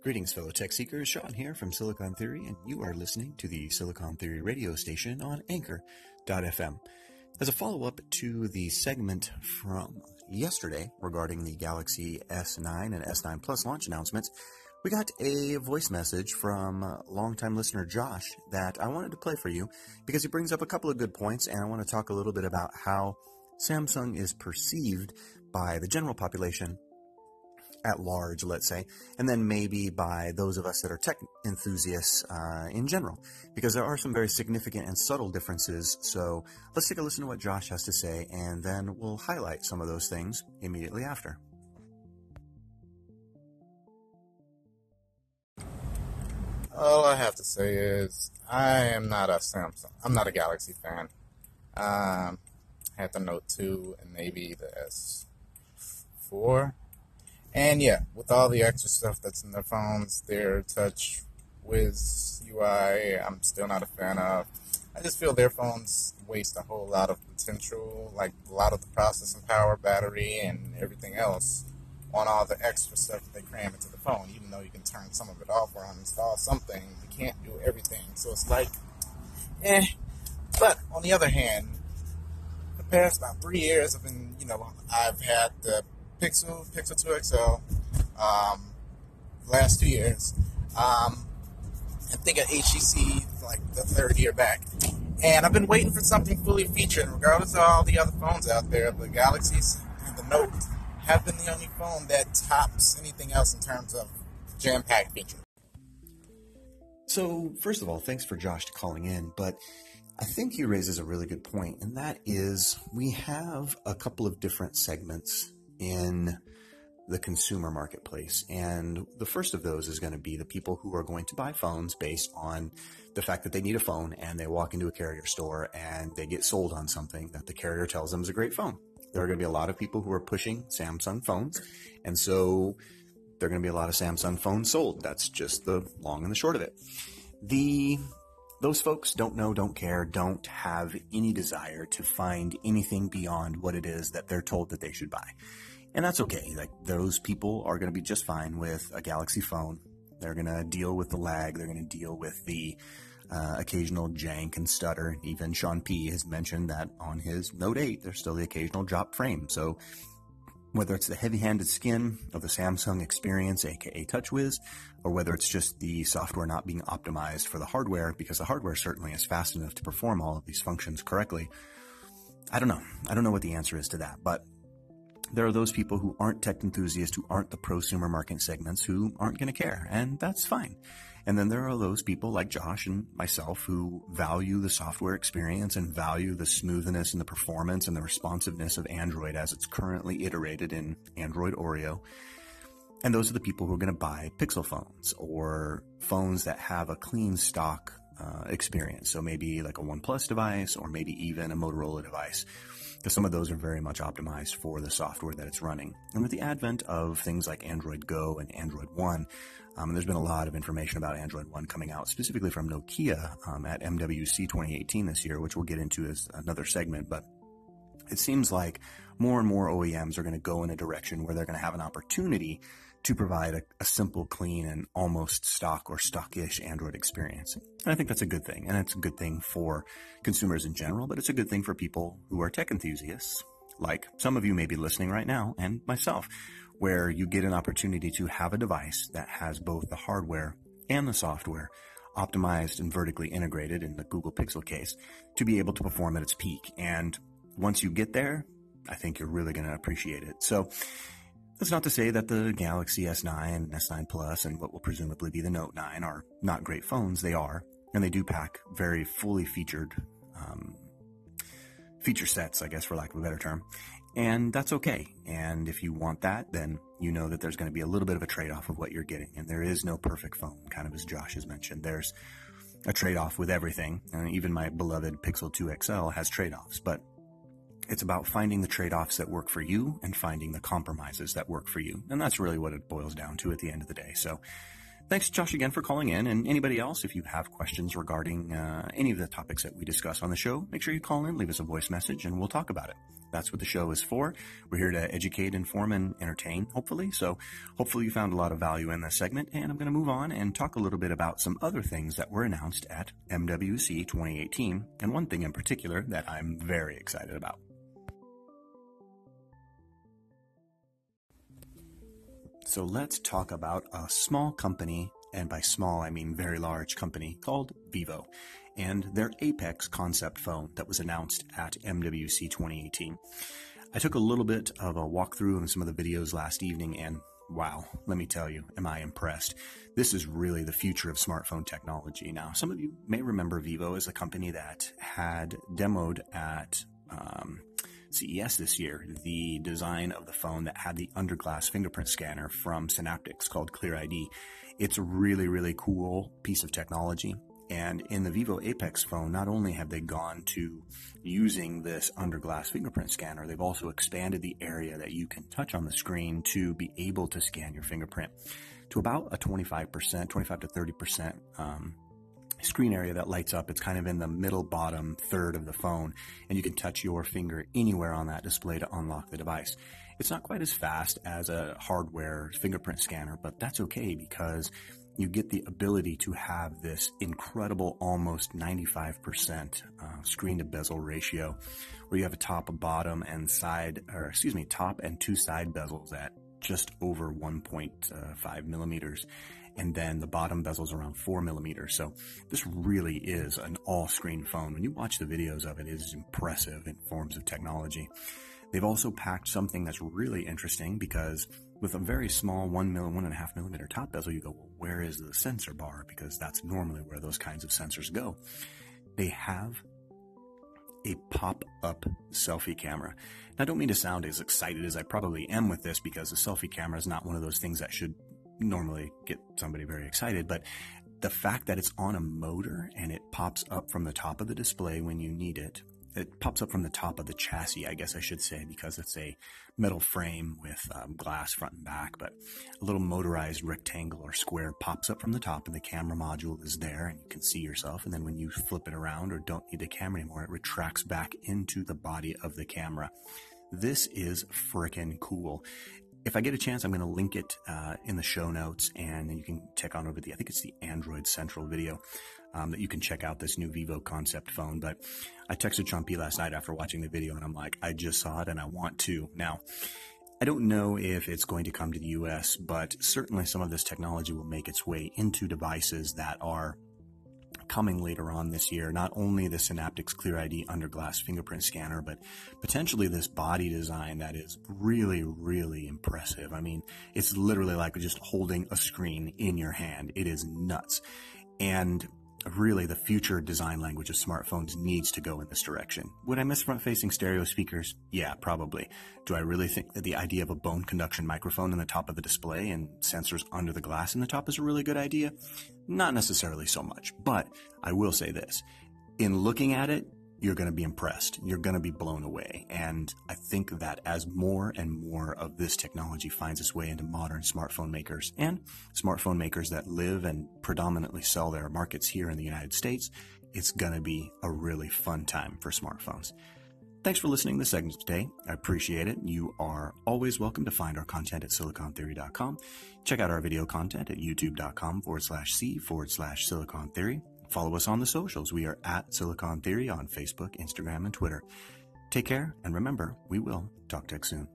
Greetings, fellow tech seekers. Sean here from Silicon Theory, and you are listening to the Silicon Theory radio station on Anchor.fm. As a follow up to the segment from yesterday regarding the Galaxy S9 and S9 Plus launch announcements, we got a voice message from longtime listener Josh that I wanted to play for you because he brings up a couple of good points, and I want to talk a little bit about how Samsung is perceived by the general population at large, let's say, and then maybe by those of us that are tech enthusiasts uh, in general, because there are some very significant and subtle differences. So let's take a listen to what Josh has to say, and then we'll highlight some of those things immediately after. All I have to say is I am not a Samsung. I'm not a Galaxy fan. Um, I had the Note 2 and maybe the S4 and yeah, with all the extra stuff that's in their phones, their touch Wiz UI, I'm still not a fan of. I just feel their phones waste a whole lot of potential, like a lot of the processing power, battery, and everything else on all the extra stuff that they cram into the phone. Even though you can turn some of it off or uninstall something, you can't do everything. So it's like, eh. But on the other hand, the past about three years, I've been, you know, I've had the Pixel, Pixel 2 XL, um, last two years. Um, I think at HTC like the third year back. And I've been waiting for something fully featured, regardless of all the other phones out there. The Galaxies and the Note have been the only phone that tops anything else in terms of jam-packed features. So, first of all, thanks for Josh calling in, but I think he raises a really good point, and that is we have a couple of different segments in the consumer marketplace. And the first of those is going to be the people who are going to buy phones based on the fact that they need a phone and they walk into a carrier store and they get sold on something that the carrier tells them is a great phone. There are going to be a lot of people who are pushing Samsung phones. And so there are going to be a lot of Samsung phones sold. That's just the long and the short of it. The those folks don't know, don't care, don't have any desire to find anything beyond what it is that they're told that they should buy. And that's okay. Like those people are going to be just fine with a Galaxy phone. They're going to deal with the lag. They're going to deal with the uh, occasional jank and stutter. Even Sean P has mentioned that on his Note 8, there's still the occasional drop frame. So whether it's the heavy-handed skin of the Samsung experience, aka TouchWiz, or whether it's just the software not being optimized for the hardware, because the hardware certainly is fast enough to perform all of these functions correctly. I don't know. I don't know what the answer is to that, but there are those people who aren't tech enthusiasts, who aren't the prosumer market segments, who aren't going to care, and that's fine. And then there are those people like Josh and myself who value the software experience and value the smoothness and the performance and the responsiveness of Android as it's currently iterated in Android Oreo. And those are the people who are going to buy Pixel phones or phones that have a clean stock uh, experience. So maybe like a OnePlus device or maybe even a Motorola device because some of those are very much optimized for the software that it's running. And with the advent of things like Android Go and Android One, um, and there's been a lot of information about Android One coming out, specifically from Nokia um, at MWC 2018 this year, which we'll get into as another segment. But it seems like more and more OEMs are going to go in a direction where they're going to have an opportunity to provide a, a, simple, clean, and almost stock or stockish Android experience. And I think that's a good thing. And it's a good thing for consumers in general, but it's a good thing for people who are tech enthusiasts, like some of you may be listening right now, and myself, where you get an opportunity to have a device that has both the hardware and the software optimized and vertically integrated in the Google Pixel case to be able to perform at its peak. And once you get there, I think you're really going to appreciate it. So that's not to say that the Galaxy S9 and S9 Plus and what will presumably be the Note 9 are not great phones. They are, and they do pack very fully featured um, feature sets, I guess, for lack of a better term. And that's okay. And if you want that, then you know that there's going to be a little bit of a trade off of what you're getting. And there is no perfect phone, kind of as Josh has mentioned. There's a trade off with everything. And even my beloved Pixel 2 XL has trade offs. But it's about finding the trade offs that work for you and finding the compromises that work for you. And that's really what it boils down to at the end of the day. So thanks, Josh, again for calling in. And anybody else, if you have questions regarding uh, any of the topics that we discuss on the show, make sure you call in, leave us a voice message, and we'll talk about it. That's what the show is for. We're here to educate, inform, and entertain, hopefully. So hopefully you found a lot of value in this segment. And I'm going to move on and talk a little bit about some other things that were announced at MWC 2018, and one thing in particular that I'm very excited about. So let's talk about a small company, and by small I mean very large company, called Vivo, and their Apex concept phone that was announced at MWC 2018. I took a little bit of a walkthrough of some of the videos last evening, and wow, let me tell you, am I impressed. This is really the future of smartphone technology. Now, some of you may remember Vivo as a company that had demoed at um, CES this year the design of the phone that had the underglass fingerprint scanner from Synaptics called Clear ID. It's a really, really cool piece of technology. And in the Vivo Apex phone, not only have they gone to using this underglass fingerprint scanner, they've also expanded the area that you can touch on the screen to be able to scan your fingerprint to about a 25%, 25 to 30% um, screen area that lights up. It's kind of in the middle bottom third of the phone, and you can touch your finger anywhere on that display to unlock the device. It's not quite as fast as a hardware fingerprint scanner, but that's okay because you get the ability to have this incredible almost 95% uh, screen to bezel ratio where you have a top, a bottom, and side, or excuse me, top and two side bezels at just over 1.5 millimeters and then the bottom bezel's around four millimeters. So this really is an all-screen phone. When you watch the videos of it, it is impressive in forms of technology. They've also packed something that's really interesting because with a very small one mil, one and a half millimeter top bezel, you go, well, where is the sensor bar? Because that's normally where those kinds of sensors go. They have a pop-up selfie camera. Now, I don't mean to sound as excited as I probably am with this because a selfie camera is not one of those things that should normally get somebody very excited, but the fact that it's on a motor and it pops up from the top of the display when you need it, it pops up from the top of the chassis, I guess I should say, because it's a metal frame with um, glass front and back, but a little motorized rectangle or square pops up from the top and the camera module is there and you can see yourself. And then when you flip it around or don't need the camera anymore, it retracts back into the body of the camera. This is freaking cool if I get a chance, I'm going to link it uh, in the show notes, and you can check on over the. I think it's the Android Central video um, that you can check out this new Vivo concept phone. But I texted Chumpy last night after watching the video, and I'm like, I just saw it, and I want to now. I don't know if it's going to come to the US, but certainly some of this technology will make its way into devices that are coming later on this year, not only the Synaptics Clear ID under glass fingerprint scanner, but potentially this body design that is really, really impressive. I mean, it's literally like just holding a screen in your hand. It is nuts. And really the future design language of smartphones needs to go in this direction. Would I miss front facing stereo speakers? Yeah, probably. Do I really think that the idea of a bone conduction microphone in the top of the display and sensors under the glass in the top is a really good idea? Not necessarily so much, but I will say this. In looking at it, you're going to be impressed. You're going to be blown away. And I think that as more and more of this technology finds its way into modern smartphone makers and smartphone makers that live and predominantly sell their markets here in the United States, it's going to be a really fun time for smartphones. Thanks for listening to the segment today. I appreciate it. You are always welcome to find our content at silicontheory.com. Check out our video content at youtube.com forward slash C forward slash silicon theory. Follow us on the socials. We are at Silicon Theory on Facebook, Instagram, and Twitter. Take care, and remember, we will talk tech soon.